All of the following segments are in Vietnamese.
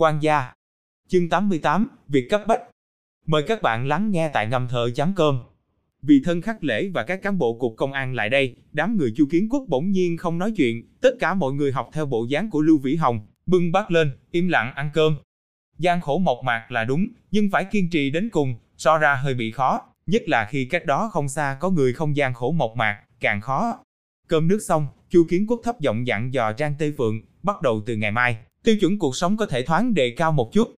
quan gia. Chương 88, việc cấp bách. Mời các bạn lắng nghe tại ngầm thợ chấm cơm. Vì thân khắc lễ và các cán bộ cục công an lại đây, đám người Chu Kiến Quốc bỗng nhiên không nói chuyện, tất cả mọi người học theo bộ dáng của Lưu Vĩ Hồng, bưng bát lên, im lặng ăn cơm. gian khổ mộc mạc là đúng, nhưng phải kiên trì đến cùng, so ra hơi bị khó, nhất là khi cách đó không xa có người không gian khổ mộc mạc, càng khó. Cơm nước xong, Chu Kiến Quốc thấp giọng dặn dò Trang Tây Phượng, bắt đầu từ ngày mai, tiêu chuẩn cuộc sống có thể thoáng đề cao một chút.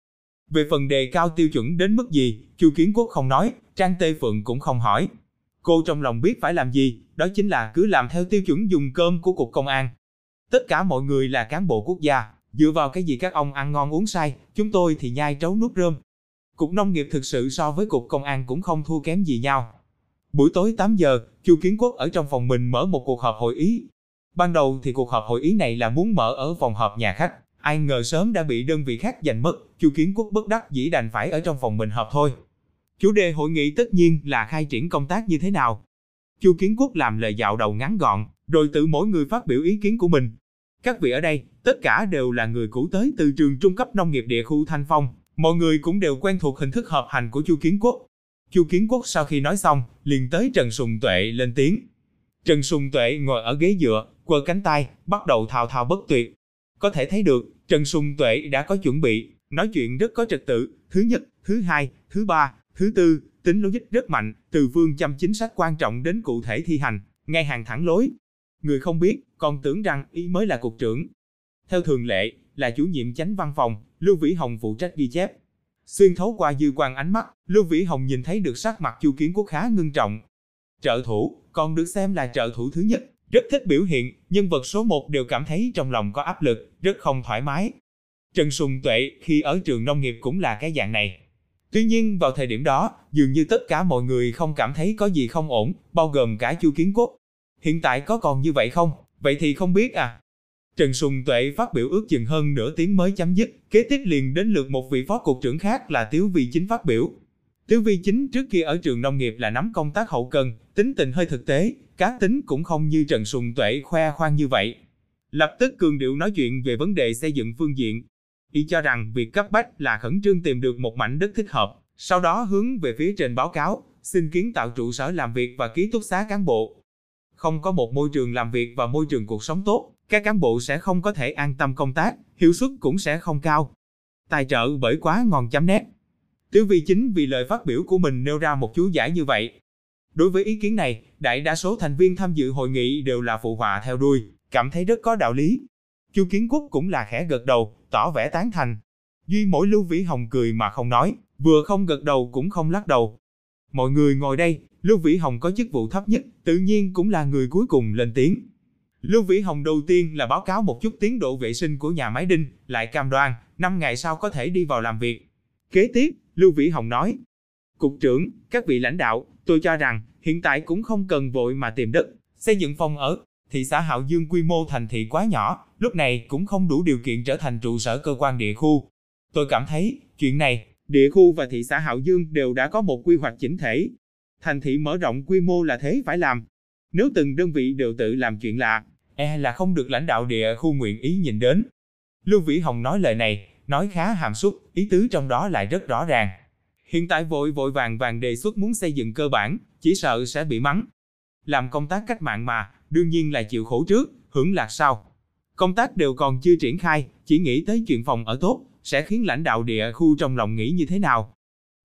Về phần đề cao tiêu chuẩn đến mức gì, Chu Kiến Quốc không nói, Trang tê Phượng cũng không hỏi. Cô trong lòng biết phải làm gì, đó chính là cứ làm theo tiêu chuẩn dùng cơm của Cục Công an. Tất cả mọi người là cán bộ quốc gia, dựa vào cái gì các ông ăn ngon uống say, chúng tôi thì nhai trấu nuốt rơm. Cục Nông nghiệp thực sự so với Cục Công an cũng không thua kém gì nhau. Buổi tối 8 giờ, Chu Kiến Quốc ở trong phòng mình mở một cuộc họp hội ý. Ban đầu thì cuộc họp hội ý này là muốn mở ở phòng họp nhà khách, ai ngờ sớm đã bị đơn vị khác giành mất, Chu Kiến Quốc bất đắc dĩ đành phải ở trong phòng mình họp thôi. Chủ đề hội nghị tất nhiên là khai triển công tác như thế nào. Chu Kiến Quốc làm lời dạo đầu ngắn gọn, rồi tự mỗi người phát biểu ý kiến của mình. Các vị ở đây, tất cả đều là người cũ tới từ trường trung cấp nông nghiệp địa khu Thanh Phong, mọi người cũng đều quen thuộc hình thức họp hành của Chu Kiến Quốc. Chu Kiến Quốc sau khi nói xong, liền tới Trần Sùng Tuệ lên tiếng. Trần Sùng Tuệ ngồi ở ghế dựa, quơ cánh tay, bắt đầu thao thao bất tuyệt. Có thể thấy được, Trần Sùng Tuệ đã có chuẩn bị, nói chuyện rất có trật tự, thứ nhất, thứ hai, thứ ba, thứ tư, tính logic rất mạnh, từ vương chăm chính sách quan trọng đến cụ thể thi hành, ngay hàng thẳng lối. Người không biết, còn tưởng rằng y mới là cục trưởng. Theo thường lệ, là chủ nhiệm chánh văn phòng, Lưu Vĩ Hồng phụ trách ghi chép. Xuyên thấu qua dư quan ánh mắt, Lưu Vĩ Hồng nhìn thấy được sắc mặt Chu Kiến Quốc khá ngưng trọng. Trợ thủ, còn được xem là trợ thủ thứ nhất, rất thích biểu hiện, nhân vật số 1 đều cảm thấy trong lòng có áp lực, rất không thoải mái. Trần Sùng Tuệ khi ở trường nông nghiệp cũng là cái dạng này. Tuy nhiên vào thời điểm đó, dường như tất cả mọi người không cảm thấy có gì không ổn, bao gồm cả Chu Kiến Quốc. Hiện tại có còn như vậy không? Vậy thì không biết à. Trần Sùng Tuệ phát biểu ước chừng hơn nửa tiếng mới chấm dứt, kế tiếp liền đến lượt một vị phó cục trưởng khác là Tiếu Vi Chính phát biểu. Tiếu Vi Chính trước kia ở trường nông nghiệp là nắm công tác hậu cần, tính tình hơi thực tế, cá tính cũng không như Trần Sùng Tuệ khoe khoang như vậy. Lập tức cường điệu nói chuyện về vấn đề xây dựng phương diện. Y cho rằng việc cấp bách là khẩn trương tìm được một mảnh đất thích hợp, sau đó hướng về phía trên báo cáo, xin kiến tạo trụ sở làm việc và ký túc xá cán bộ. Không có một môi trường làm việc và môi trường cuộc sống tốt, các cán bộ sẽ không có thể an tâm công tác, hiệu suất cũng sẽ không cao. Tài trợ bởi quá ngon chấm nét. Tiểu vi chính vì lời phát biểu của mình nêu ra một chú giải như vậy. Đối với ý kiến này, đại đa số thành viên tham dự hội nghị đều là phụ họa theo đuôi, cảm thấy rất có đạo lý. Chu Kiến Quốc cũng là khẽ gật đầu, tỏ vẻ tán thành. Duy mỗi Lưu Vĩ Hồng cười mà không nói, vừa không gật đầu cũng không lắc đầu. Mọi người ngồi đây, Lưu Vĩ Hồng có chức vụ thấp nhất, tự nhiên cũng là người cuối cùng lên tiếng. Lưu Vĩ Hồng đầu tiên là báo cáo một chút tiến độ vệ sinh của nhà máy đinh, lại cam đoan, 5 ngày sau có thể đi vào làm việc. Kế tiếp, Lưu Vĩ Hồng nói, Cục trưởng, các vị lãnh đạo, tôi cho rằng, hiện tại cũng không cần vội mà tìm đất, xây dựng phòng ở. Thị xã Hạo Dương quy mô thành thị quá nhỏ, lúc này cũng không đủ điều kiện trở thành trụ sở cơ quan địa khu. Tôi cảm thấy, chuyện này, địa khu và thị xã Hạo Dương đều đã có một quy hoạch chỉnh thể. Thành thị mở rộng quy mô là thế phải làm. Nếu từng đơn vị đều tự làm chuyện lạ, e là không được lãnh đạo địa khu nguyện ý nhìn đến. Lưu Vĩ Hồng nói lời này, nói khá hàm xúc, ý tứ trong đó lại rất rõ ràng. Hiện tại vội vội vàng vàng đề xuất muốn xây dựng cơ bản, chỉ sợ sẽ bị mắng. Làm công tác cách mạng mà, đương nhiên là chịu khổ trước, hưởng lạc sau. Công tác đều còn chưa triển khai, chỉ nghĩ tới chuyện phòng ở tốt, sẽ khiến lãnh đạo địa khu trong lòng nghĩ như thế nào.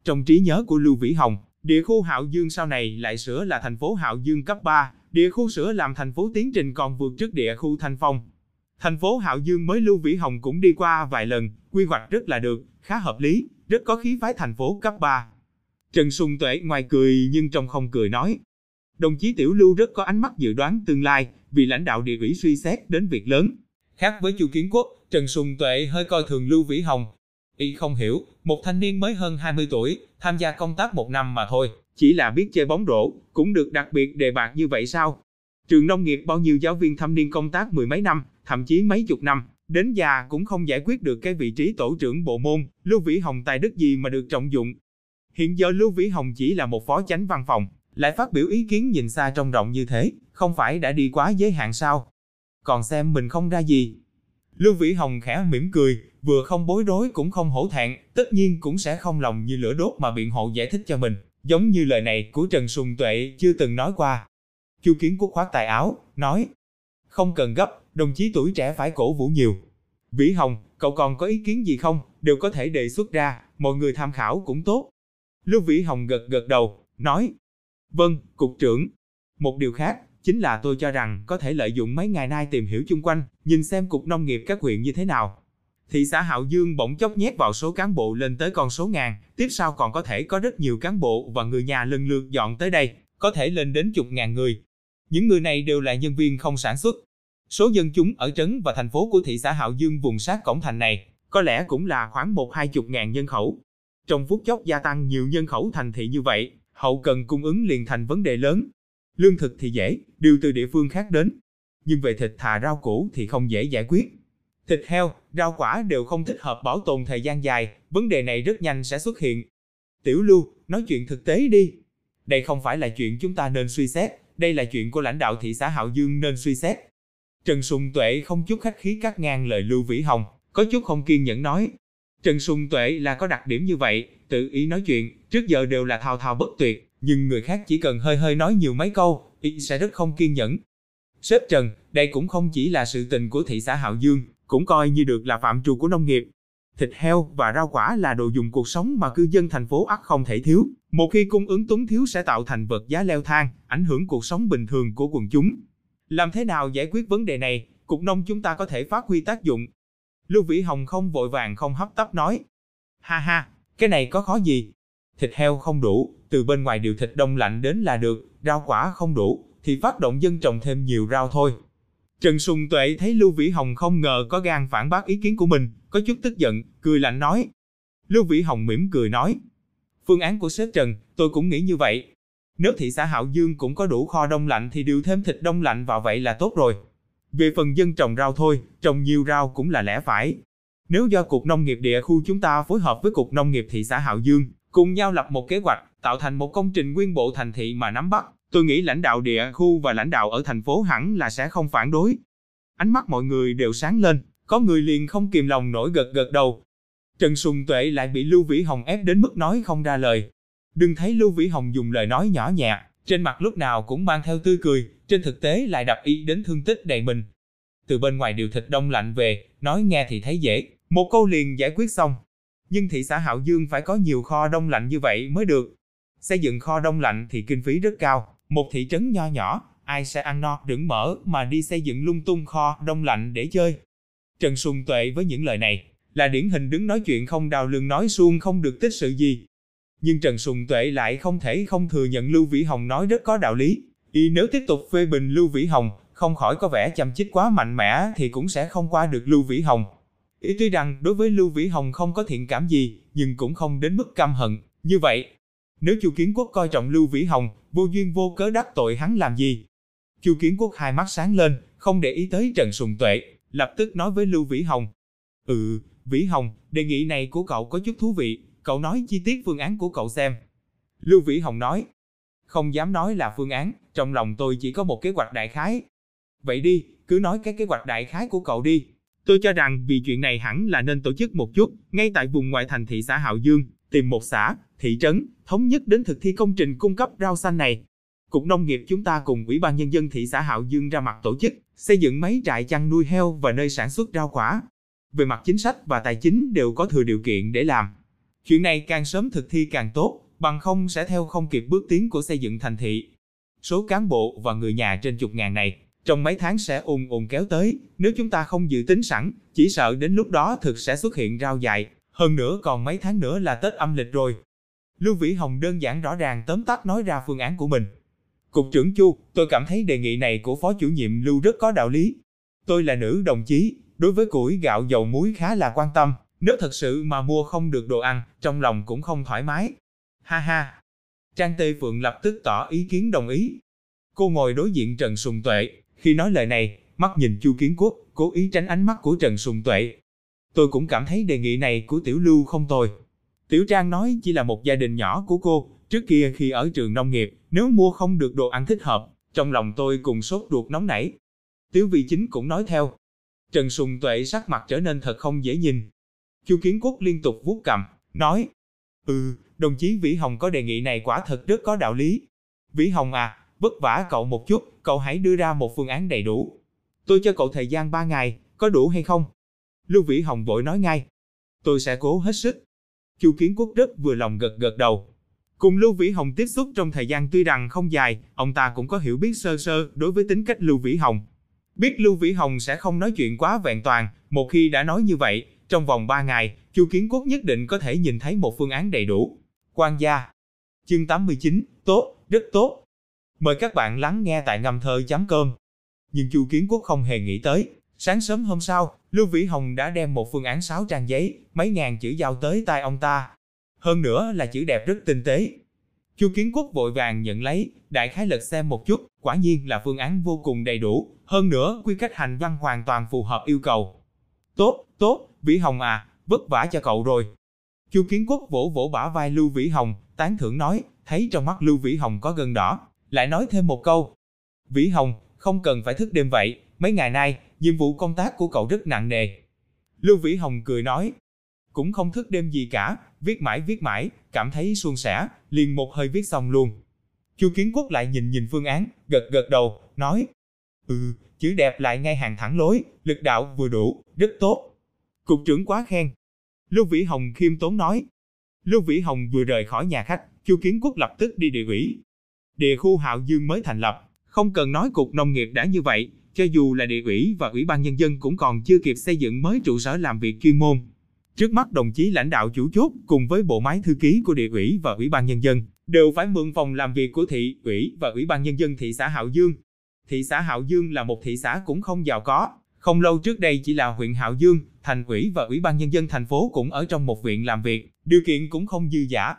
Trong trí nhớ của Lưu Vĩ Hồng, địa khu Hạo Dương sau này lại sửa là thành phố Hạo Dương cấp 3, địa khu sửa làm thành phố tiến trình còn vượt trước địa khu Thanh Phong. Thành phố Hạo Dương mới Lưu Vĩ Hồng cũng đi qua vài lần, quy hoạch rất là được, khá hợp lý, rất có khí phái thành phố cấp 3. Trần Sùng Tuệ ngoài cười nhưng trong không cười nói. Đồng chí Tiểu Lưu rất có ánh mắt dự đoán tương lai, vì lãnh đạo địa ủy suy xét đến việc lớn. Khác với Chu Kiến Quốc, Trần Sùng Tuệ hơi coi thường Lưu Vĩ Hồng. Y không hiểu, một thanh niên mới hơn 20 tuổi, tham gia công tác một năm mà thôi, chỉ là biết chơi bóng rổ, cũng được đặc biệt đề bạc như vậy sao? Trường nông nghiệp bao nhiêu giáo viên thâm niên công tác mười mấy năm, thậm chí mấy chục năm, đến già cũng không giải quyết được cái vị trí tổ trưởng bộ môn, Lưu Vĩ Hồng tài đức gì mà được trọng dụng. Hiện giờ Lưu Vĩ Hồng chỉ là một phó chánh văn phòng, lại phát biểu ý kiến nhìn xa trông rộng như thế, không phải đã đi quá giới hạn sao? Còn xem mình không ra gì. Lưu Vĩ Hồng khẽ mỉm cười, vừa không bối rối cũng không hổ thẹn, tất nhiên cũng sẽ không lòng như lửa đốt mà biện hộ giải thích cho mình, giống như lời này của Trần Sùng Tuệ chưa từng nói qua. Chu Kiến Quốc khoát tài áo, nói, không cần gấp, đồng chí tuổi trẻ phải cổ vũ nhiều. Vĩ Hồng, cậu còn có ý kiến gì không, đều có thể đề xuất ra, mọi người tham khảo cũng tốt. Lưu Vĩ Hồng gật gật đầu, nói, vâng, cục trưởng. Một điều khác, chính là tôi cho rằng có thể lợi dụng mấy ngày nay tìm hiểu chung quanh, nhìn xem cục nông nghiệp các huyện như thế nào. Thị xã Hạo Dương bỗng chốc nhét vào số cán bộ lên tới con số ngàn, tiếp sau còn có thể có rất nhiều cán bộ và người nhà lần lượt dọn tới đây, có thể lên đến chục ngàn người. Những người này đều là nhân viên không sản xuất. Số dân chúng ở trấn và thành phố của thị xã Hạo Dương vùng sát cổng thành này, có lẽ cũng là khoảng một hai chục ngàn nhân khẩu. Trong phút chốc gia tăng nhiều nhân khẩu thành thị như vậy, hậu cần cung ứng liền thành vấn đề lớn. Lương thực thì dễ, điều từ địa phương khác đến. Nhưng về thịt thà rau củ thì không dễ giải quyết. Thịt heo, rau quả đều không thích hợp bảo tồn thời gian dài, vấn đề này rất nhanh sẽ xuất hiện. Tiểu Lưu, nói chuyện thực tế đi. Đây không phải là chuyện chúng ta nên suy xét, đây là chuyện của lãnh đạo thị xã Hạo Dương nên suy xét. Trần Sùng Tuệ không chút khách khí cắt ngang lời Lưu Vĩ Hồng, có chút không kiên nhẫn nói. Trần Sùng Tuệ là có đặc điểm như vậy, tự ý nói chuyện, trước giờ đều là thao thao bất tuyệt, nhưng người khác chỉ cần hơi hơi nói nhiều mấy câu, y sẽ rất không kiên nhẫn. Sếp Trần, đây cũng không chỉ là sự tình của thị xã Hạo Dương, cũng coi như được là phạm trù của nông nghiệp. Thịt heo và rau quả là đồ dùng cuộc sống mà cư dân thành phố ắt không thể thiếu. Một khi cung ứng túng thiếu sẽ tạo thành vật giá leo thang, ảnh hưởng cuộc sống bình thường của quần chúng. Làm thế nào giải quyết vấn đề này, cục nông chúng ta có thể phát huy tác dụng. Lưu Vĩ Hồng không vội vàng không hấp tấp nói. Ha ha, cái này có khó gì? Thịt heo không đủ, từ bên ngoài điều thịt đông lạnh đến là được, rau quả không đủ, thì phát động dân trồng thêm nhiều rau thôi. Trần Sùng Tuệ thấy Lưu Vĩ Hồng không ngờ có gan phản bác ý kiến của mình, có chút tức giận, cười lạnh nói. Lưu Vĩ Hồng mỉm cười nói. Phương án của sếp Trần, tôi cũng nghĩ như vậy. Nếu thị xã Hạo Dương cũng có đủ kho đông lạnh thì điều thêm thịt đông lạnh vào vậy là tốt rồi. Về phần dân trồng rau thôi, trồng nhiều rau cũng là lẽ phải. Nếu do Cục Nông nghiệp địa khu chúng ta phối hợp với Cục Nông nghiệp thị xã Hạo Dương, cùng nhau lập một kế hoạch, tạo thành một công trình nguyên bộ thành thị mà nắm bắt, tôi nghĩ lãnh đạo địa khu và lãnh đạo ở thành phố hẳn là sẽ không phản đối. Ánh mắt mọi người đều sáng lên, có người liền không kìm lòng nổi gật gật đầu. Trần Sùng Tuệ lại bị Lưu Vĩ Hồng ép đến mức nói không ra lời. Đừng thấy Lưu Vĩ Hồng dùng lời nói nhỏ nhẹ, trên mặt lúc nào cũng mang theo tươi cười, trên thực tế lại đập ý đến thương tích đầy mình. Từ bên ngoài điều thịt đông lạnh về, nói nghe thì thấy dễ, một câu liền giải quyết xong. Nhưng thị xã Hạo Dương phải có nhiều kho đông lạnh như vậy mới được. Xây dựng kho đông lạnh thì kinh phí rất cao, một thị trấn nho nhỏ, ai sẽ ăn no đứng mở mà đi xây dựng lung tung kho đông lạnh để chơi. Trần Sùng Tuệ với những lời này, là điển hình đứng nói chuyện không đào lương nói suông không được tích sự gì. Nhưng Trần Sùng Tuệ lại không thể không thừa nhận Lưu Vĩ Hồng nói rất có đạo lý. Y nếu tiếp tục phê bình Lưu Vĩ Hồng, không khỏi có vẻ chăm chích quá mạnh mẽ thì cũng sẽ không qua được Lưu Vĩ Hồng. Ý tuy rằng đối với Lưu Vĩ Hồng không có thiện cảm gì, nhưng cũng không đến mức căm hận. Như vậy, nếu Chu Kiến Quốc coi trọng Lưu Vĩ Hồng, vô duyên vô cớ đắc tội hắn làm gì? Chu Kiến Quốc hai mắt sáng lên, không để ý tới Trần Sùng Tuệ, lập tức nói với Lưu Vĩ Hồng. Ừ, Vĩ Hồng, đề nghị này của cậu có chút thú vị, cậu nói chi tiết phương án của cậu xem. Lưu Vĩ Hồng nói, không dám nói là phương án, trong lòng tôi chỉ có một kế hoạch đại khái. Vậy đi, cứ nói cái kế hoạch đại khái của cậu đi. Tôi cho rằng vì chuyện này hẳn là nên tổ chức một chút, ngay tại vùng ngoại thành thị xã Hạo Dương, tìm một xã, thị trấn, thống nhất đến thực thi công trình cung cấp rau xanh này. Cục Nông nghiệp chúng ta cùng Ủy ban Nhân dân thị xã Hạo Dương ra mặt tổ chức, xây dựng mấy trại chăn nuôi heo và nơi sản xuất rau quả. Về mặt chính sách và tài chính đều có thừa điều kiện để làm. Chuyện này càng sớm thực thi càng tốt, bằng không sẽ theo không kịp bước tiến của xây dựng thành thị. Số cán bộ và người nhà trên chục ngàn này, trong mấy tháng sẽ ùn ùn kéo tới, nếu chúng ta không dự tính sẵn, chỉ sợ đến lúc đó thực sẽ xuất hiện rau dại, hơn nữa còn mấy tháng nữa là Tết âm lịch rồi. Lưu Vĩ Hồng đơn giản rõ ràng tóm tắt nói ra phương án của mình. Cục trưởng Chu, tôi cảm thấy đề nghị này của Phó chủ nhiệm Lưu rất có đạo lý. Tôi là nữ đồng chí, đối với củi gạo dầu muối khá là quan tâm, nếu thật sự mà mua không được đồ ăn, trong lòng cũng không thoải mái. Ha ha. Trang Tê Phượng lập tức tỏ ý kiến đồng ý. Cô ngồi đối diện Trần Sùng Tuệ, khi nói lời này, mắt nhìn Chu Kiến Quốc, cố ý tránh ánh mắt của Trần Sùng Tuệ. Tôi cũng cảm thấy đề nghị này của Tiểu Lưu không tồi. Tiểu Trang nói chỉ là một gia đình nhỏ của cô, trước kia khi ở trường nông nghiệp, nếu mua không được đồ ăn thích hợp, trong lòng tôi cùng sốt ruột nóng nảy. Tiếu vị chính cũng nói theo. Trần Sùng Tuệ sắc mặt trở nên thật không dễ nhìn. Chu Kiến Quốc liên tục vuốt cầm, nói, Ừ, đồng chí Vĩ Hồng có đề nghị này quả thật rất có đạo lý. Vĩ Hồng à, vất vả cậu một chút, cậu hãy đưa ra một phương án đầy đủ. Tôi cho cậu thời gian 3 ngày, có đủ hay không? Lưu Vĩ Hồng vội nói ngay. Tôi sẽ cố hết sức. Chu Kiến Quốc rất vừa lòng gật gật đầu. Cùng Lưu Vĩ Hồng tiếp xúc trong thời gian tuy rằng không dài, ông ta cũng có hiểu biết sơ sơ đối với tính cách Lưu Vĩ Hồng. Biết Lưu Vĩ Hồng sẽ không nói chuyện quá vẹn toàn, một khi đã nói như vậy, trong vòng 3 ngày, Chu Kiến Quốc nhất định có thể nhìn thấy một phương án đầy đủ. Quan gia Chương 89, tốt, rất tốt. Mời các bạn lắng nghe tại ngâm thơ chấm cơm. Nhưng Chu Kiến Quốc không hề nghĩ tới, sáng sớm hôm sau, Lưu Vĩ Hồng đã đem một phương án sáu trang giấy, mấy ngàn chữ giao tới tay ông ta. Hơn nữa là chữ đẹp rất tinh tế. Chu Kiến Quốc vội vàng nhận lấy, đại khái lật xem một chút, quả nhiên là phương án vô cùng đầy đủ, hơn nữa quy cách hành văn hoàn toàn phù hợp yêu cầu. Tốt, tốt, Vĩ Hồng à, vất vả cho cậu rồi. Chu Kiến Quốc vỗ vỗ bả vai Lưu Vĩ Hồng, tán thưởng nói, thấy trong mắt Lưu Vĩ Hồng có gân đỏ, lại nói thêm một câu. Vĩ Hồng, không cần phải thức đêm vậy, mấy ngày nay, nhiệm vụ công tác của cậu rất nặng nề. Lưu Vĩ Hồng cười nói, cũng không thức đêm gì cả, viết mãi viết mãi, cảm thấy suôn sẻ, liền một hơi viết xong luôn. Chu Kiến Quốc lại nhìn nhìn phương án, gật gật đầu, nói, ừ, chữ đẹp lại ngay hàng thẳng lối, lực đạo vừa đủ, rất tốt. Cục trưởng quá khen. Lưu Vĩ Hồng khiêm tốn nói. Lưu Vĩ Hồng vừa rời khỏi nhà khách, Chu Kiến Quốc lập tức đi địa ủy. Địa khu Hạo Dương mới thành lập, không cần nói cục nông nghiệp đã như vậy, cho dù là địa ủy và ủy ban nhân dân cũng còn chưa kịp xây dựng mới trụ sở làm việc chuyên môn. Trước mắt đồng chí lãnh đạo chủ chốt cùng với bộ máy thư ký của địa ủy và ủy ban nhân dân đều phải mượn phòng làm việc của thị ủy và ủy ban nhân dân thị xã Hạo Dương. Thị xã Hạo Dương là một thị xã cũng không giàu có, không lâu trước đây chỉ là huyện Hạo Dương, thành ủy và ủy ban nhân dân thành phố cũng ở trong một viện làm việc, điều kiện cũng không dư giả.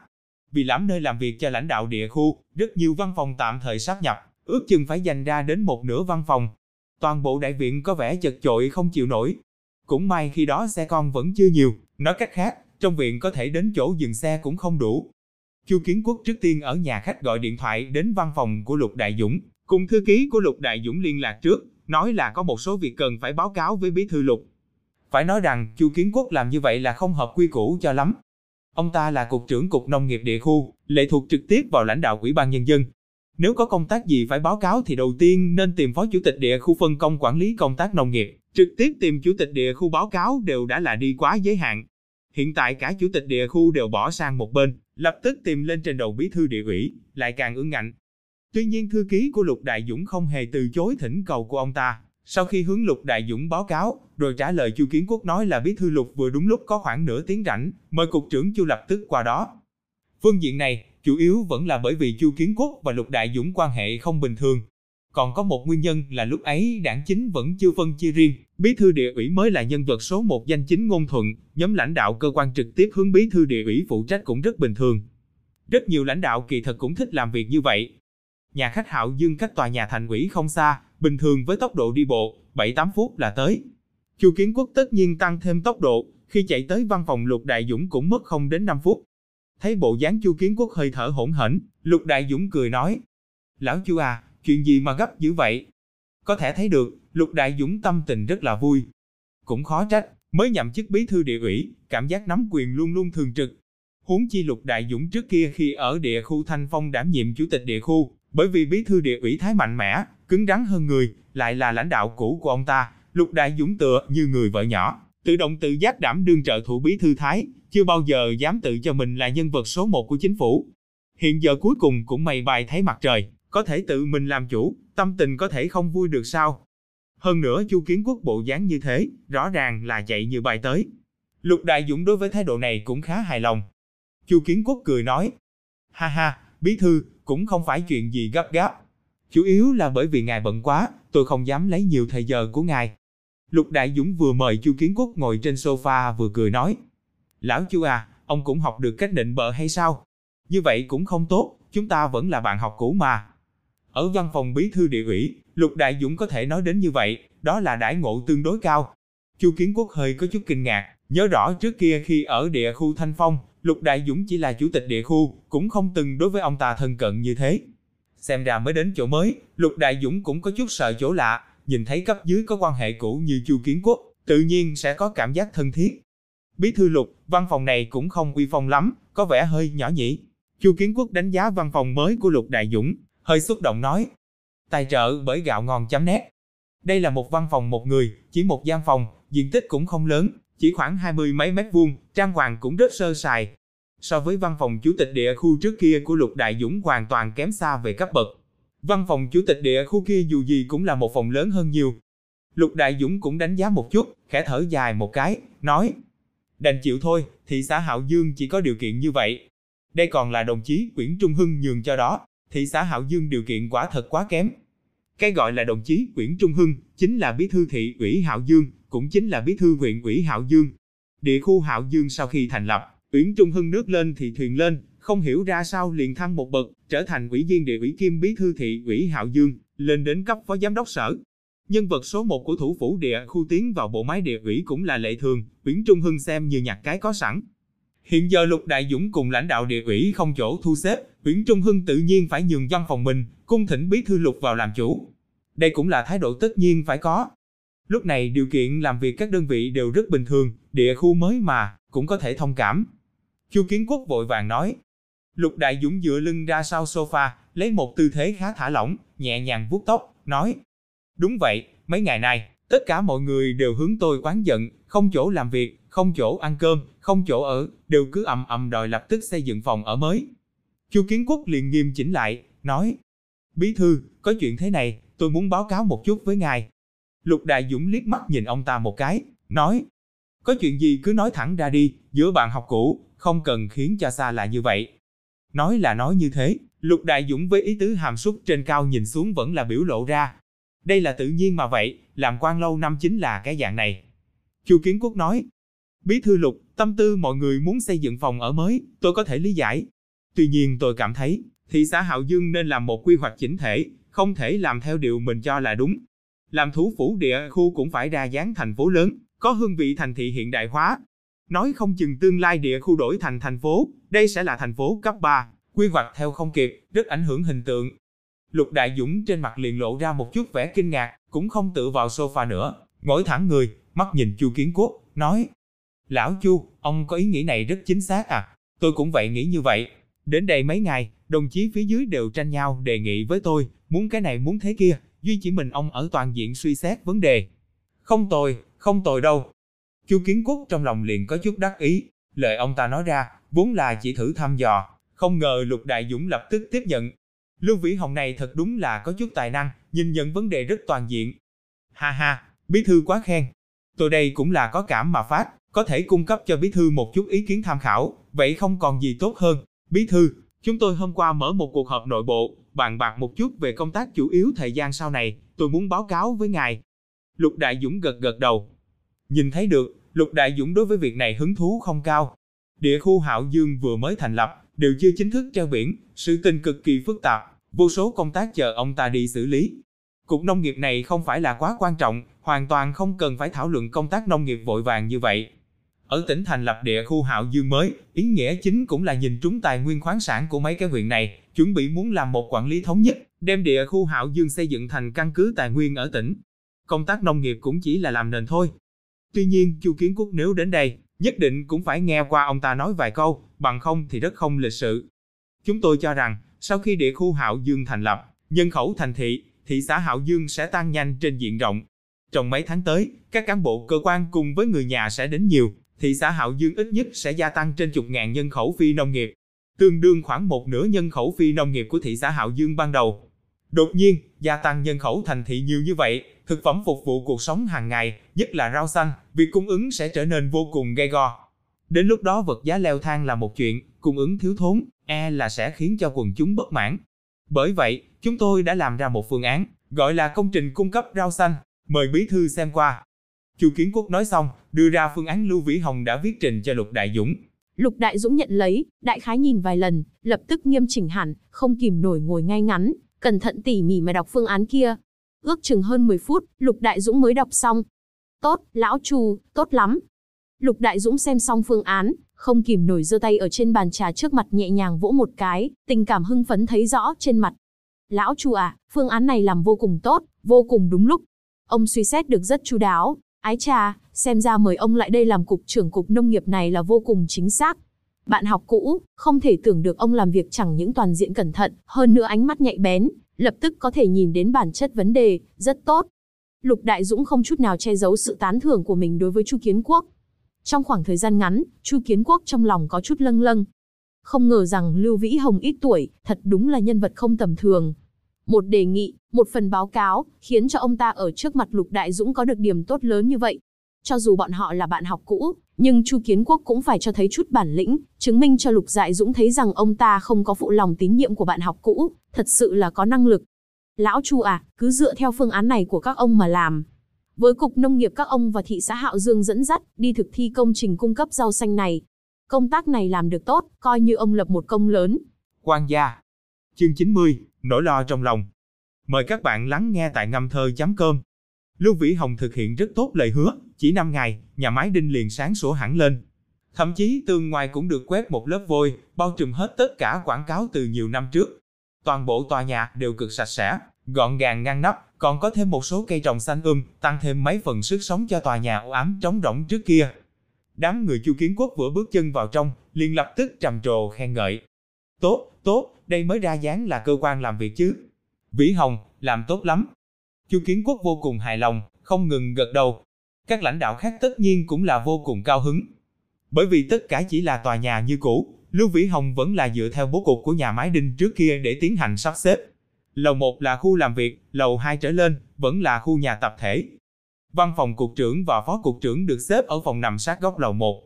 Vì làm nơi làm việc cho lãnh đạo địa khu, rất nhiều văn phòng tạm thời sáp nhập, ước chừng phải dành ra đến một nửa văn phòng. Toàn bộ đại viện có vẻ chật chội không chịu nổi. Cũng may khi đó xe con vẫn chưa nhiều, nói cách khác, trong viện có thể đến chỗ dừng xe cũng không đủ. Chu Kiến Quốc trước tiên ở nhà khách gọi điện thoại đến văn phòng của Lục Đại Dũng, cùng thư ký của Lục Đại Dũng liên lạc trước, nói là có một số việc cần phải báo cáo với bí thư Lục. Phải nói rằng, Chu Kiến Quốc làm như vậy là không hợp quy củ cho lắm. Ông ta là cục trưởng cục nông nghiệp địa khu, lệ thuộc trực tiếp vào lãnh đạo ủy ban nhân dân. Nếu có công tác gì phải báo cáo thì đầu tiên nên tìm phó chủ tịch địa khu phân công quản lý công tác nông nghiệp, trực tiếp tìm chủ tịch địa khu báo cáo đều đã là đi quá giới hạn. Hiện tại cả chủ tịch địa khu đều bỏ sang một bên, lập tức tìm lên trên đầu bí thư địa ủy, lại càng ứng ngạnh. Tuy nhiên thư ký của Lục Đại Dũng không hề từ chối thỉnh cầu của ông ta. Sau khi hướng Lục Đại Dũng báo cáo, rồi trả lời Chu Kiến Quốc nói là bí thư Lục vừa đúng lúc có khoảng nửa tiếng rảnh, mời cục trưởng Chu lập tức qua đó. Phương diện này, chủ yếu vẫn là bởi vì Chu Kiến Quốc và Lục Đại Dũng quan hệ không bình thường. Còn có một nguyên nhân là lúc ấy đảng chính vẫn chưa phân chia riêng, bí thư địa ủy mới là nhân vật số một danh chính ngôn thuận, nhóm lãnh đạo cơ quan trực tiếp hướng bí thư địa ủy phụ trách cũng rất bình thường. Rất nhiều lãnh đạo kỳ thật cũng thích làm việc như vậy, Nhà khách Hạo Dương cách tòa nhà thành ủy không xa, bình thường với tốc độ đi bộ, 7-8 phút là tới. Chu Kiến Quốc tất nhiên tăng thêm tốc độ, khi chạy tới văn phòng Lục Đại Dũng cũng mất không đến 5 phút. Thấy bộ dáng Chu Kiến Quốc hơi thở hỗn hển, Lục Đại Dũng cười nói: "Lão Chu à, chuyện gì mà gấp dữ vậy?" Có thể thấy được, Lục Đại Dũng tâm tình rất là vui. Cũng khó trách, mới nhậm chức bí thư địa ủy, cảm giác nắm quyền luôn luôn thường trực. Huống chi Lục Đại Dũng trước kia khi ở địa khu Thanh Phong đảm nhiệm chủ tịch địa khu, bởi vì bí thư địa ủy thái mạnh mẽ, cứng rắn hơn người, lại là lãnh đạo cũ của ông ta, Lục Đại Dũng tựa như người vợ nhỏ, tự động tự giác đảm đương trợ thủ bí thư thái, chưa bao giờ dám tự cho mình là nhân vật số một của chính phủ. Hiện giờ cuối cùng cũng mày bài thấy mặt trời, có thể tự mình làm chủ, tâm tình có thể không vui được sao. Hơn nữa Chu Kiến Quốc bộ dáng như thế, rõ ràng là chạy như bài tới. Lục Đại Dũng đối với thái độ này cũng khá hài lòng. Chu Kiến Quốc cười nói, ha ha, bí thư, cũng không phải chuyện gì gấp gáp. Chủ yếu là bởi vì ngài bận quá, tôi không dám lấy nhiều thời giờ của ngài. Lục Đại Dũng vừa mời Chu Kiến Quốc ngồi trên sofa vừa cười nói. Lão Chu à, ông cũng học được cách định bợ hay sao? Như vậy cũng không tốt, chúng ta vẫn là bạn học cũ mà. Ở văn phòng bí thư địa ủy, Lục Đại Dũng có thể nói đến như vậy, đó là đãi ngộ tương đối cao. Chu Kiến Quốc hơi có chút kinh ngạc, nhớ rõ trước kia khi ở địa khu Thanh Phong, Lục Đại Dũng chỉ là chủ tịch địa khu, cũng không từng đối với ông ta thân cận như thế. Xem ra mới đến chỗ mới, Lục Đại Dũng cũng có chút sợ chỗ lạ, nhìn thấy cấp dưới có quan hệ cũ như Chu Kiến Quốc, tự nhiên sẽ có cảm giác thân thiết. Bí thư Lục, văn phòng này cũng không uy phong lắm, có vẻ hơi nhỏ nhỉ. Chu Kiến Quốc đánh giá văn phòng mới của Lục Đại Dũng, hơi xúc động nói. Tài trợ bởi gạo ngon chấm nét. Đây là một văn phòng một người, chỉ một gian phòng, diện tích cũng không lớn, chỉ khoảng hai mươi mấy mét vuông, trang hoàng cũng rất sơ sài. So với văn phòng chủ tịch địa khu trước kia của Lục Đại Dũng hoàn toàn kém xa về cấp bậc. Văn phòng chủ tịch địa khu kia dù gì cũng là một phòng lớn hơn nhiều. Lục Đại Dũng cũng đánh giá một chút, khẽ thở dài một cái, nói Đành chịu thôi, thị xã Hạo Dương chỉ có điều kiện như vậy. Đây còn là đồng chí Quyển Trung Hưng nhường cho đó, thị xã Hạo Dương điều kiện quả thật quá kém. Cái gọi là đồng chí Nguyễn Trung Hưng chính là bí thư thị ủy Hạo Dương, cũng chính là bí thư huyện ủy Hạo Dương. Địa khu Hạo Dương sau khi thành lập, Nguyễn Trung Hưng nước lên thì thuyền lên, không hiểu ra sao liền thăng một bậc, trở thành ủy viên địa ủy kim bí thư thị ủy Hạo Dương, lên đến cấp phó giám đốc sở. Nhân vật số 1 của thủ phủ địa khu tiến vào bộ máy địa ủy cũng là lệ thường, Nguyễn Trung Hưng xem như nhặt cái có sẵn. Hiện giờ Lục Đại Dũng cùng lãnh đạo địa ủy không chỗ thu xếp, Nguyễn Trung Hưng tự nhiên phải nhường văn phòng mình, cung thỉnh bí thư Lục vào làm chủ. Đây cũng là thái độ tất nhiên phải có. Lúc này điều kiện làm việc các đơn vị đều rất bình thường, địa khu mới mà, cũng có thể thông cảm. Chu Kiến Quốc vội vàng nói. Lục Đại Dũng dựa lưng ra sau sofa, lấy một tư thế khá thả lỏng, nhẹ nhàng vuốt tóc, nói. Đúng vậy, mấy ngày nay, tất cả mọi người đều hướng tôi oán giận, không chỗ làm việc, không chỗ ăn cơm, không chỗ ở, đều cứ ầm ầm đòi lập tức xây dựng phòng ở mới. Chu Kiến Quốc liền nghiêm chỉnh lại, nói. Bí thư, có chuyện thế này, tôi muốn báo cáo một chút với ngài. Lục Đại Dũng liếc mắt nhìn ông ta một cái, nói. Có chuyện gì cứ nói thẳng ra đi, giữa bạn học cũ, không cần khiến cho xa lạ như vậy. Nói là nói như thế, Lục Đại Dũng với ý tứ hàm súc trên cao nhìn xuống vẫn là biểu lộ ra. Đây là tự nhiên mà vậy, làm quan lâu năm chính là cái dạng này. Chu Kiến Quốc nói, Bí thư Lục, tâm tư mọi người muốn xây dựng phòng ở mới, tôi có thể lý giải. Tuy nhiên tôi cảm thấy, thị xã Hạo Dương nên làm một quy hoạch chỉnh thể, không thể làm theo điều mình cho là đúng. Làm thủ phủ địa khu cũng phải đa dáng thành phố lớn, có hương vị thành thị hiện đại hóa. Nói không chừng tương lai địa khu đổi thành thành phố, đây sẽ là thành phố cấp 3, quy hoạch theo không kịp, rất ảnh hưởng hình tượng. Lục Đại Dũng trên mặt liền lộ ra một chút vẻ kinh ngạc, cũng không tự vào sofa nữa, ngồi thẳng người, mắt nhìn Chu Kiến Quốc, nói: "Lão Chu, ông có ý nghĩ này rất chính xác à? Tôi cũng vậy nghĩ như vậy. Đến đây mấy ngày, đồng chí phía dưới đều tranh nhau đề nghị với tôi, muốn cái này muốn thế kia, duy chỉ mình ông ở toàn diện suy xét vấn đề. Không tồi, không tồi đâu. Chu Kiến Quốc trong lòng liền có chút đắc ý, lời ông ta nói ra, vốn là chỉ thử thăm dò, không ngờ Lục Đại Dũng lập tức tiếp nhận. Lưu Vĩ Hồng này thật đúng là có chút tài năng, nhìn nhận vấn đề rất toàn diện. Ha ha, bí thư quá khen. Tôi đây cũng là có cảm mà phát, có thể cung cấp cho bí thư một chút ý kiến tham khảo, vậy không còn gì tốt hơn. Bí thư, chúng tôi hôm qua mở một cuộc họp nội bộ, bàn bạc một chút về công tác chủ yếu thời gian sau này, tôi muốn báo cáo với ngài. Lục Đại Dũng gật gật đầu. Nhìn thấy được, Lục Đại Dũng đối với việc này hứng thú không cao. Địa khu Hạo Dương vừa mới thành lập, đều chưa chính thức treo biển, sự tình cực kỳ phức tạp, vô số công tác chờ ông ta đi xử lý. Cục nông nghiệp này không phải là quá quan trọng, hoàn toàn không cần phải thảo luận công tác nông nghiệp vội vàng như vậy. Ở tỉnh thành lập địa khu Hạo Dương mới, ý nghĩa chính cũng là nhìn trúng tài nguyên khoáng sản của mấy cái huyện này, chuẩn bị muốn làm một quản lý thống nhất, đem địa khu Hạo Dương xây dựng thành căn cứ tài nguyên ở tỉnh. Công tác nông nghiệp cũng chỉ là làm nền thôi. Tuy nhiên, Chu Kiến Quốc nếu đến đây, nhất định cũng phải nghe qua ông ta nói vài câu, bằng không thì rất không lịch sự. Chúng tôi cho rằng, sau khi địa khu Hạo Dương thành lập, nhân khẩu thành thị, thị xã Hạo Dương sẽ tăng nhanh trên diện rộng. Trong mấy tháng tới, các cán bộ cơ quan cùng với người nhà sẽ đến nhiều, thị xã Hạo Dương ít nhất sẽ gia tăng trên chục ngàn nhân khẩu phi nông nghiệp, tương đương khoảng một nửa nhân khẩu phi nông nghiệp của thị xã Hạo Dương ban đầu. Đột nhiên, gia tăng nhân khẩu thành thị nhiều như vậy, thực phẩm phục vụ cuộc sống hàng ngày, nhất là rau xanh, việc cung ứng sẽ trở nên vô cùng gay go. Đến lúc đó vật giá leo thang là một chuyện, cung ứng thiếu thốn, e là sẽ khiến cho quần chúng bất mãn. Bởi vậy, chúng tôi đã làm ra một phương án, gọi là công trình cung cấp rau xanh, mời bí thư xem qua. Chu Kiến Quốc nói xong, đưa ra phương án Lưu Vĩ Hồng đã viết trình cho Lục Đại Dũng. Lục Đại Dũng nhận lấy, đại khái nhìn vài lần, lập tức nghiêm chỉnh hẳn, không kìm nổi ngồi ngay ngắn, cẩn thận tỉ mỉ mà đọc phương án kia. Ước chừng hơn 10 phút, Lục Đại Dũng mới đọc xong. Tốt, lão Chu, tốt lắm. Lục Đại Dũng xem xong phương án, không kìm nổi giơ tay ở trên bàn trà trước mặt nhẹ nhàng vỗ một cái, tình cảm hưng phấn thấy rõ trên mặt. Lão Chu à, phương án này làm vô cùng tốt, vô cùng đúng lúc. Ông suy xét được rất chu đáo, Ái trà, xem ra mời ông lại đây làm cục trưởng cục nông nghiệp này là vô cùng chính xác. Bạn học cũ, không thể tưởng được ông làm việc chẳng những toàn diện cẩn thận, hơn nữa ánh mắt nhạy bén, lập tức có thể nhìn đến bản chất vấn đề, rất tốt. Lục Đại Dũng không chút nào che giấu sự tán thưởng của mình đối với Chu Kiến Quốc. Trong khoảng thời gian ngắn, Chu Kiến Quốc trong lòng có chút lâng lâng. Không ngờ rằng Lưu Vĩ Hồng ít tuổi, thật đúng là nhân vật không tầm thường. Một đề nghị, một phần báo cáo, khiến cho ông ta ở trước mặt Lục Đại Dũng có được điểm tốt lớn như vậy. Cho dù bọn họ là bạn học cũ, nhưng Chu Kiến Quốc cũng phải cho thấy chút bản lĩnh, chứng minh cho Lục Đại Dũng thấy rằng ông ta không có phụ lòng tín nhiệm của bạn học cũ, thật sự là có năng lực. Lão Chu à, cứ dựa theo phương án này của các ông mà làm. Với Cục Nông nghiệp các ông và thị xã Hạo Dương dẫn dắt, đi thực thi công trình cung cấp rau xanh này. Công tác này làm được tốt, coi như ông lập một công lớn. Quan gia Chương 90, nỗi lo trong lòng. Mời các bạn lắng nghe tại ngâm thơ chấm cơm. Lưu Vĩ Hồng thực hiện rất tốt lời hứa, chỉ 5 ngày, nhà máy đinh liền sáng sủa hẳn lên. Thậm chí tường ngoài cũng được quét một lớp vôi, bao trùm hết tất cả quảng cáo từ nhiều năm trước. Toàn bộ tòa nhà đều cực sạch sẽ, gọn gàng ngăn nắp, còn có thêm một số cây trồng xanh um, tăng thêm mấy phần sức sống cho tòa nhà u ám trống rỗng trước kia. Đám người Chu Kiến Quốc vừa bước chân vào trong, liền lập tức trầm trồ khen ngợi. Tốt, tốt, đây mới ra dáng là cơ quan làm việc chứ. Vĩ Hồng, làm tốt lắm. Chu Kiến Quốc vô cùng hài lòng, không ngừng gật đầu. Các lãnh đạo khác tất nhiên cũng là vô cùng cao hứng. Bởi vì tất cả chỉ là tòa nhà như cũ, Lưu Vĩ Hồng vẫn là dựa theo bố cục của nhà máy đinh trước kia để tiến hành sắp xếp. Lầu 1 là khu làm việc, lầu 2 trở lên, vẫn là khu nhà tập thể. Văn phòng cục trưởng và phó cục trưởng được xếp ở phòng nằm sát góc lầu 1.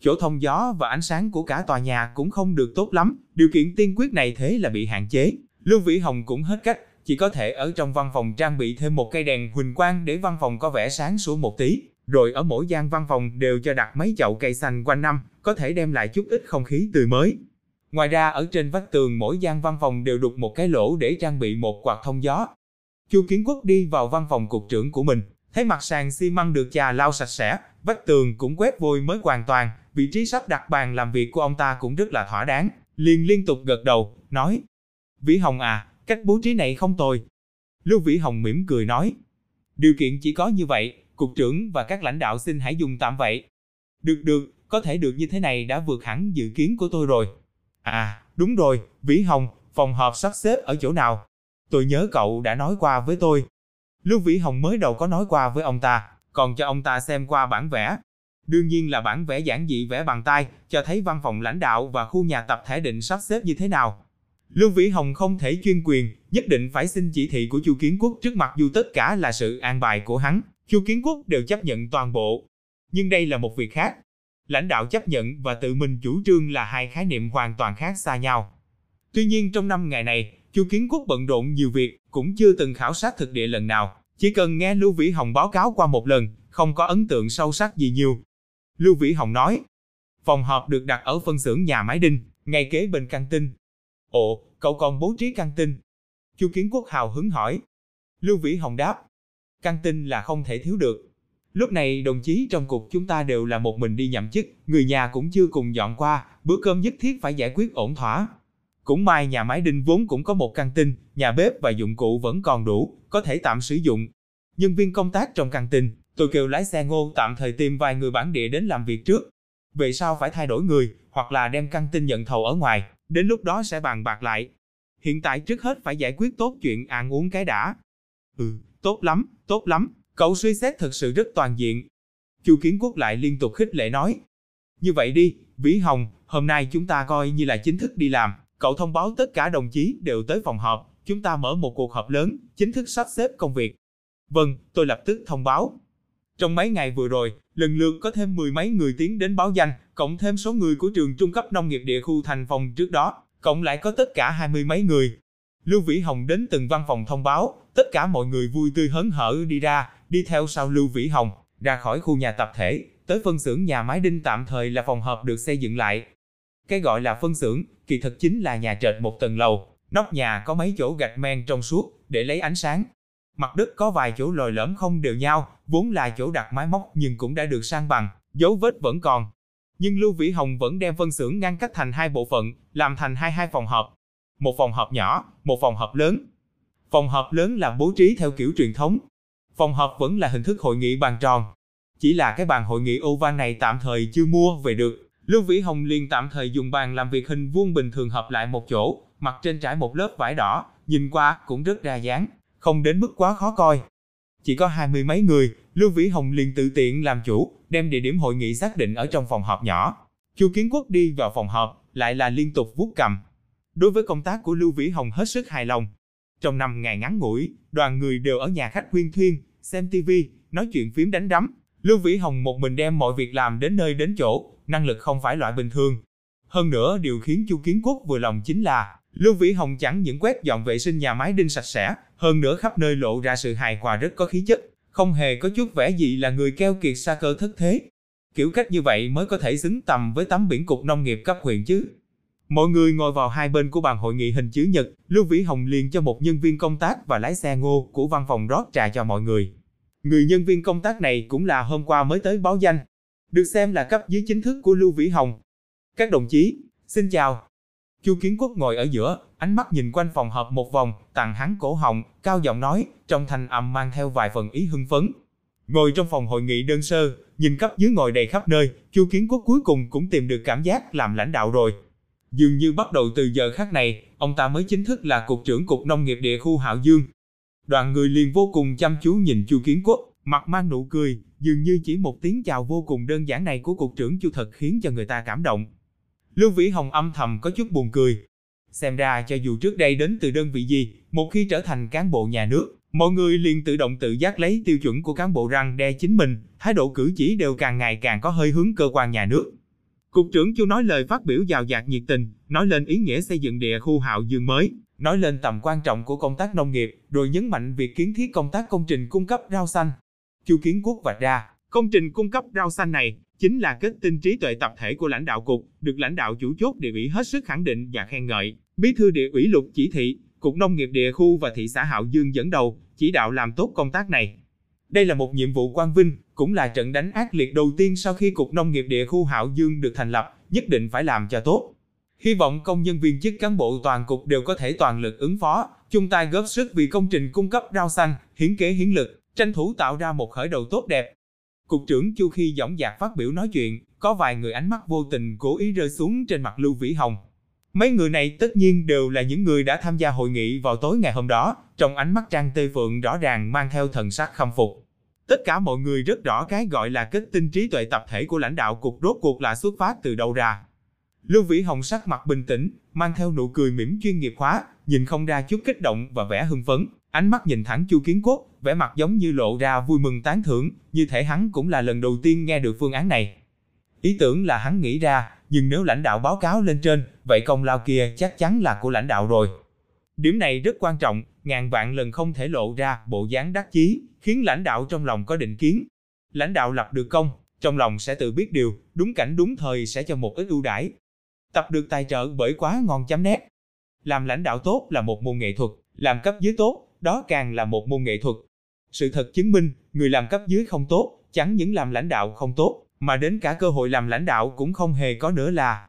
Chỗ thông gió và ánh sáng của cả tòa nhà cũng không được tốt lắm, điều kiện tiên quyết này thế là bị hạn chế. Lưu Vĩ Hồng cũng hết cách, chỉ có thể ở trong văn phòng trang bị thêm một cây đèn huỳnh quang để văn phòng có vẻ sáng sủa một tí, rồi ở mỗi gian văn phòng đều cho đặt mấy chậu cây xanh quanh năm, có thể đem lại chút ít không khí tươi mới. Ngoài ra ở trên vách tường mỗi gian văn phòng đều đục một cái lỗ để trang bị một quạt thông gió. Chu Kiến Quốc đi vào văn phòng cục trưởng của mình, thấy mặt sàn xi măng được trà lau sạch sẽ, vách tường cũng quét vôi mới hoàn toàn, vị trí sắp đặt bàn làm việc của ông ta cũng rất là thỏa đáng, liền liên tục gật đầu, nói: "Vĩ Hồng à, cách bố trí này không tồi." Lưu Vĩ Hồng mỉm cười nói: "Điều kiện chỉ có như vậy, cục trưởng và các lãnh đạo xin hãy dùng tạm vậy." "Được được, có thể được như thế này đã vượt hẳn dự kiến của tôi rồi." À, đúng rồi, Vĩ Hồng, phòng họp sắp xếp ở chỗ nào? Tôi nhớ cậu đã nói qua với tôi. Lưu Vĩ Hồng mới đầu có nói qua với ông ta, còn cho ông ta xem qua bản vẽ. Đương nhiên là bản vẽ giản dị vẽ bằng tay, cho thấy văn phòng lãnh đạo và khu nhà tập thể định sắp xếp như thế nào. Lưu Vĩ Hồng không thể chuyên quyền, nhất định phải xin chỉ thị của Chu Kiến Quốc trước mặt dù tất cả là sự an bài của hắn, Chu Kiến Quốc đều chấp nhận toàn bộ. Nhưng đây là một việc khác, lãnh đạo chấp nhận và tự mình chủ trương là hai khái niệm hoàn toàn khác xa nhau. Tuy nhiên trong năm ngày này, Chu Kiến Quốc bận rộn nhiều việc, cũng chưa từng khảo sát thực địa lần nào, chỉ cần nghe Lưu Vĩ Hồng báo cáo qua một lần, không có ấn tượng sâu sắc gì nhiều. Lưu Vĩ Hồng nói, phòng họp được đặt ở phân xưởng nhà máy đinh, ngay kế bên căng tin. Ồ, cậu còn bố trí căng tin? Chu Kiến Quốc hào hứng hỏi. Lưu Vĩ Hồng đáp, căng tin là không thể thiếu được, Lúc này đồng chí trong cục chúng ta đều là một mình đi nhậm chức, người nhà cũng chưa cùng dọn qua, bữa cơm nhất thiết phải giải quyết ổn thỏa. Cũng may nhà máy đinh vốn cũng có một căng tin, nhà bếp và dụng cụ vẫn còn đủ, có thể tạm sử dụng. Nhân viên công tác trong căng tin, tôi kêu lái xe ngô tạm thời tìm vài người bản địa đến làm việc trước. Vậy sao phải thay đổi người, hoặc là đem căng tin nhận thầu ở ngoài, đến lúc đó sẽ bàn bạc lại. Hiện tại trước hết phải giải quyết tốt chuyện ăn uống cái đã. Ừ, tốt lắm, tốt lắm, Cậu suy xét thật sự rất toàn diện. Chu Kiến Quốc lại liên tục khích lệ nói. Như vậy đi, Vĩ Hồng, hôm nay chúng ta coi như là chính thức đi làm. Cậu thông báo tất cả đồng chí đều tới phòng họp, chúng ta mở một cuộc họp lớn, chính thức sắp xếp công việc. Vâng, tôi lập tức thông báo. Trong mấy ngày vừa rồi, lần lượt có thêm mười mấy người tiến đến báo danh, cộng thêm số người của trường trung cấp nông nghiệp địa khu thành phòng trước đó, cộng lại có tất cả hai mươi mấy người. Lưu Vĩ Hồng đến từng văn phòng thông báo, tất cả mọi người vui tươi hớn hở đi ra, đi theo sau Lưu Vĩ Hồng, ra khỏi khu nhà tập thể, tới phân xưởng nhà máy đinh tạm thời là phòng họp được xây dựng lại. Cái gọi là phân xưởng, kỳ thực chính là nhà trệt một tầng lầu, nóc nhà có mấy chỗ gạch men trong suốt, để lấy ánh sáng. Mặt đất có vài chỗ lồi lõm không đều nhau, vốn là chỗ đặt máy móc nhưng cũng đã được sang bằng, dấu vết vẫn còn. Nhưng Lưu Vĩ Hồng vẫn đem phân xưởng ngăn cách thành hai bộ phận, làm thành hai hai phòng họp. Một phòng họp nhỏ, một phòng họp lớn. Phòng họp lớn là bố trí theo kiểu truyền thống, Phòng họp vẫn là hình thức hội nghị bàn tròn. Chỉ là cái bàn hội nghị oval này tạm thời chưa mua về được. Lưu Vĩ Hồng liền tạm thời dùng bàn làm việc hình vuông bình thường hợp lại một chỗ, mặt trên trải một lớp vải đỏ, nhìn qua cũng rất đa dáng, không đến mức quá khó coi. Chỉ có hai mươi mấy người, Lưu Vĩ Hồng liền tự tiện làm chủ, đem địa điểm hội nghị xác định ở trong phòng họp nhỏ. Chu Kiến Quốc đi vào phòng họp, lại là liên tục vuốt cầm. Đối với công tác của Lưu Vĩ Hồng hết sức hài lòng. Trong năm ngày ngắn ngủi, đoàn người đều ở nhà khách Quyên Thuyên, xem TV, nói chuyện phím đánh đấm. Lưu Vĩ Hồng một mình đem mọi việc làm đến nơi đến chỗ, năng lực không phải loại bình thường. Hơn nữa điều khiến Chu Kiến Quốc vừa lòng chính là Lưu Vĩ Hồng chẳng những quét dọn vệ sinh nhà máy đinh sạch sẽ, hơn nữa khắp nơi lộ ra sự hài hòa rất có khí chất, không hề có chút vẻ gì là người keo kiệt xa cơ thất thế. Kiểu cách như vậy mới có thể xứng tầm với tấm biển cục nông nghiệp cấp huyện chứ. Mọi người ngồi vào hai bên của bàn hội nghị hình chữ nhật, Lưu Vĩ Hồng liền cho một nhân viên công tác và lái xe ngô của văn phòng rót trà cho mọi người. Người nhân viên công tác này cũng là hôm qua mới tới báo danh, được xem là cấp dưới chính thức của Lưu Vĩ Hồng. Các đồng chí, xin chào. Chu Kiến Quốc ngồi ở giữa, ánh mắt nhìn quanh phòng họp một vòng, tặng hắn cổ họng, cao giọng nói, trong thanh âm mang theo vài phần ý hưng phấn. Ngồi trong phòng hội nghị đơn sơ, nhìn cấp dưới ngồi đầy khắp nơi, Chu Kiến Quốc cuối cùng cũng tìm được cảm giác làm lãnh đạo rồi. Dường như bắt đầu từ giờ khắc này, ông ta mới chính thức là cục trưởng cục nông nghiệp địa khu Hạo Dương. Đoàn người liền vô cùng chăm chú nhìn Chu Kiến Quốc, mặt mang nụ cười, dường như chỉ một tiếng chào vô cùng đơn giản này của cục trưởng Chu thật khiến cho người ta cảm động. Lưu Vĩ Hồng âm thầm có chút buồn cười. Xem ra cho dù trước đây đến từ đơn vị gì, một khi trở thành cán bộ nhà nước, mọi người liền tự động tự giác lấy tiêu chuẩn của cán bộ răng đe chính mình, thái độ cử chỉ đều càng ngày càng có hơi hướng cơ quan nhà nước. Cục trưởng Chu nói lời phát biểu giàu dạt nhiệt tình, nói lên ý nghĩa xây dựng địa khu Hạo Dương mới, nói lên tầm quan trọng của công tác nông nghiệp, rồi nhấn mạnh việc kiến thiết công tác công trình cung cấp rau xanh. Chu Kiến Quốc vạch ra, công trình cung cấp rau xanh này chính là kết tinh trí tuệ tập thể của lãnh đạo cục, được lãnh đạo chủ chốt địa ủy hết sức khẳng định và khen ngợi. Bí thư địa ủy Lục chỉ thị, cục nông nghiệp địa khu và thị xã Hạo Dương dẫn đầu, chỉ đạo làm tốt công tác này. Đây là một nhiệm vụ quan vinh, cũng là trận đánh ác liệt đầu tiên sau khi cục nông nghiệp địa khu Hạo Dương được thành lập, nhất định phải làm cho tốt. Hy vọng công nhân viên chức cán bộ toàn cục đều có thể toàn lực ứng phó, chung tay góp sức vì công trình cung cấp rau xanh, hiến kế hiến lực, tranh thủ tạo ra một khởi đầu tốt đẹp. Cục trưởng Chu khi dõng dạc phát biểu nói chuyện, có vài người ánh mắt vô tình cố ý rơi xuống trên mặt Lưu Vĩ Hồng. Mấy người này tất nhiên đều là những người đã tham gia hội nghị vào tối ngày hôm đó, trong ánh mắt Trang Tê Phượng rõ ràng mang theo thần sắc khâm phục. Tất cả mọi người rất rõ cái gọi là kết tinh trí tuệ tập thể của lãnh đạo cục rốt cuộc là xuất phát từ đâu ra. Lưu Vĩ Hồng sắc mặt bình tĩnh, mang theo nụ cười mỉm chuyên nghiệp hóa, nhìn không ra chút kích động và vẻ hưng phấn, ánh mắt nhìn thẳng Chu Kiến Quốc, vẻ mặt giống như lộ ra vui mừng tán thưởng, như thể hắn cũng là lần đầu tiên nghe được phương án này. Ý tưởng là hắn nghĩ ra, nhưng nếu lãnh đạo báo cáo lên trên, vậy công lao kia chắc chắn là của lãnh đạo rồi. Điểm này rất quan trọng, ngàn vạn lần không thể lộ ra bộ dáng đắc chí, khiến lãnh đạo trong lòng có định kiến. Lãnh đạo lập được công, trong lòng sẽ tự biết điều, đúng cảnh đúng thời sẽ cho một ít ưu đãi. Tập được tài trợ bởi quá ngon chấm nét. Làm lãnh đạo tốt là một môn nghệ thuật, làm cấp dưới tốt, đó càng là một môn nghệ thuật. Sự thật chứng minh, người làm cấp dưới không tốt, chẳng những làm lãnh đạo không tốt, mà đến cả cơ hội làm lãnh đạo cũng không hề có nữa là.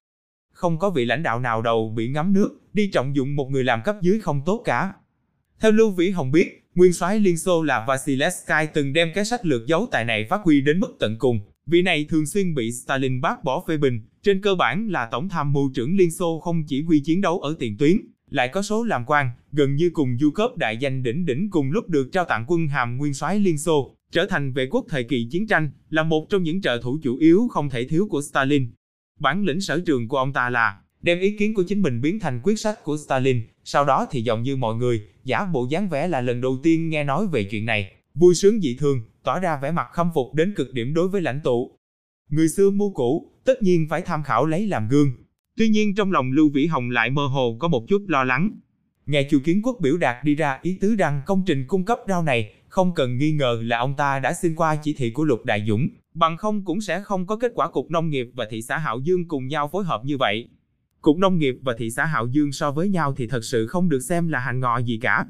Không có vị lãnh đạo nào đầu bị ngắm nước, đi trọng dụng một người làm cấp dưới không tốt cả. Theo Lưu Vĩ Hồng biết, nguyên soái Liên Xô là Vasilevsky từng đem cái sách lược giấu tài này phát huy đến mức tận cùng. Vị này thường xuyên bị Stalin bác bỏ phê bình, trên cơ bản là tổng tham mưu trưởng Liên Xô không chỉ huy chiến đấu ở tiền tuyến, lại có số làm quan, gần như cùng du cấp đại danh đỉnh đỉnh cùng lúc được trao tặng quân hàm nguyên soái Liên Xô, trở thành vệ quốc thời kỳ chiến tranh, là một trong những trợ thủ chủ yếu không thể thiếu của Stalin. Bản lĩnh sở trường của ông ta là đem ý kiến của chính mình biến thành quyết sách của Stalin, sau đó thì giọng như mọi người, giả bộ dáng vẻ là lần đầu tiên nghe nói về chuyện này, vui sướng dị thường, tỏ ra vẻ mặt khâm phục đến cực điểm đối với lãnh tụ. Người xưa mưu cũ, tất nhiên phải tham khảo lấy làm gương. Tuy nhiên trong lòng Lưu Vĩ Hồng lại mơ hồ có một chút lo lắng. Nghe Chu Kiến Quốc biểu đạt đi ra ý tứ rằng công trình cung cấp rau này không cần nghi ngờ là ông ta đã xin qua chỉ thị của Lục Đại Dũng, bằng không cũng sẽ không có kết quả Cục Nông nghiệp và thị xã Hạo Dương cùng nhau phối hợp như vậy. Cục Nông nghiệp và thị xã Hạo Dương so với nhau thì thật sự không được xem là hành ngọ gì cả.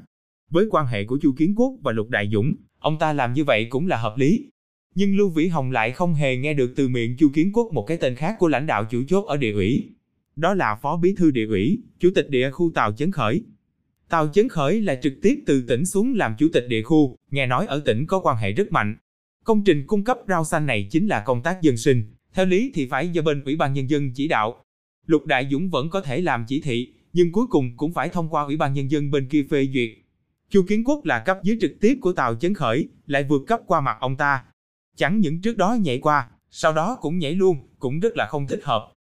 Với quan hệ của Chu Kiến Quốc và Lục Đại Dũng, ông ta làm như vậy cũng là hợp lý. Nhưng Lưu Vĩ Hồng lại không hề nghe được từ miệng Chu Kiến Quốc một cái tên khác của lãnh đạo chủ chốt ở địa ủy. Đó là Phó Bí thư địa ủy, Chủ tịch địa khu Tàu Chấn Khởi. Tàu Chấn Khởi là trực tiếp từ tỉnh xuống làm chủ tịch địa khu, nghe nói ở tỉnh có quan hệ rất mạnh. Công trình cung cấp rau xanh này chính là công tác dân sinh, theo lý thì phải do bên Ủy ban Nhân dân chỉ đạo. Lục Đại Dũng vẫn có thể làm chỉ thị, nhưng cuối cùng cũng phải thông qua Ủy ban Nhân dân bên kia phê duyệt. Chu Kiến Quốc là cấp dưới trực tiếp của tàu Chấn Khởi, lại vượt cấp qua mặt ông ta. Chẳng những trước đó nhảy qua, sau đó cũng nhảy luôn, cũng rất là không thích hợp.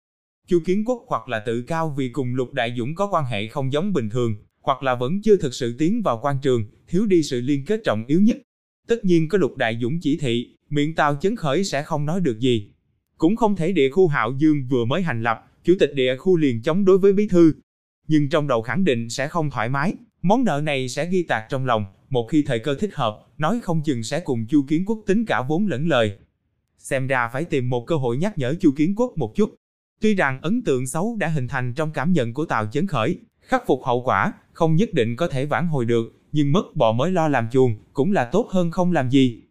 Chu Kiến Quốc hoặc là tự cao vì cùng Lục Đại Dũng có quan hệ không giống bình thường, hoặc là vẫn chưa thực sự tiến vào quan trường, thiếu đi sự liên kết trọng yếu nhất. Tất nhiên có Lục Đại Dũng chỉ thị, miệng Tào Chấn Khởi sẽ không nói được gì. Cũng không thể địa khu Hạo Dương vừa mới hành lập, chủ tịch địa khu liền chống đối với bí thư. Nhưng trong đầu khẳng định sẽ không thoải mái, món nợ này sẽ ghi tạc trong lòng, một khi thời cơ thích hợp, nói không chừng sẽ cùng Chu Kiến Quốc tính cả vốn lẫn lời. Xem ra phải tìm một cơ hội nhắc nhở Chu Kiến Quốc một chút. Tuy rằng ấn tượng xấu đã hình thành trong cảm nhận của Tào Chấn Khởi, khắc phục hậu quả, không nhất định có thể vãn hồi được, nhưng mất bò mới lo làm chuồng, cũng là tốt hơn không làm gì.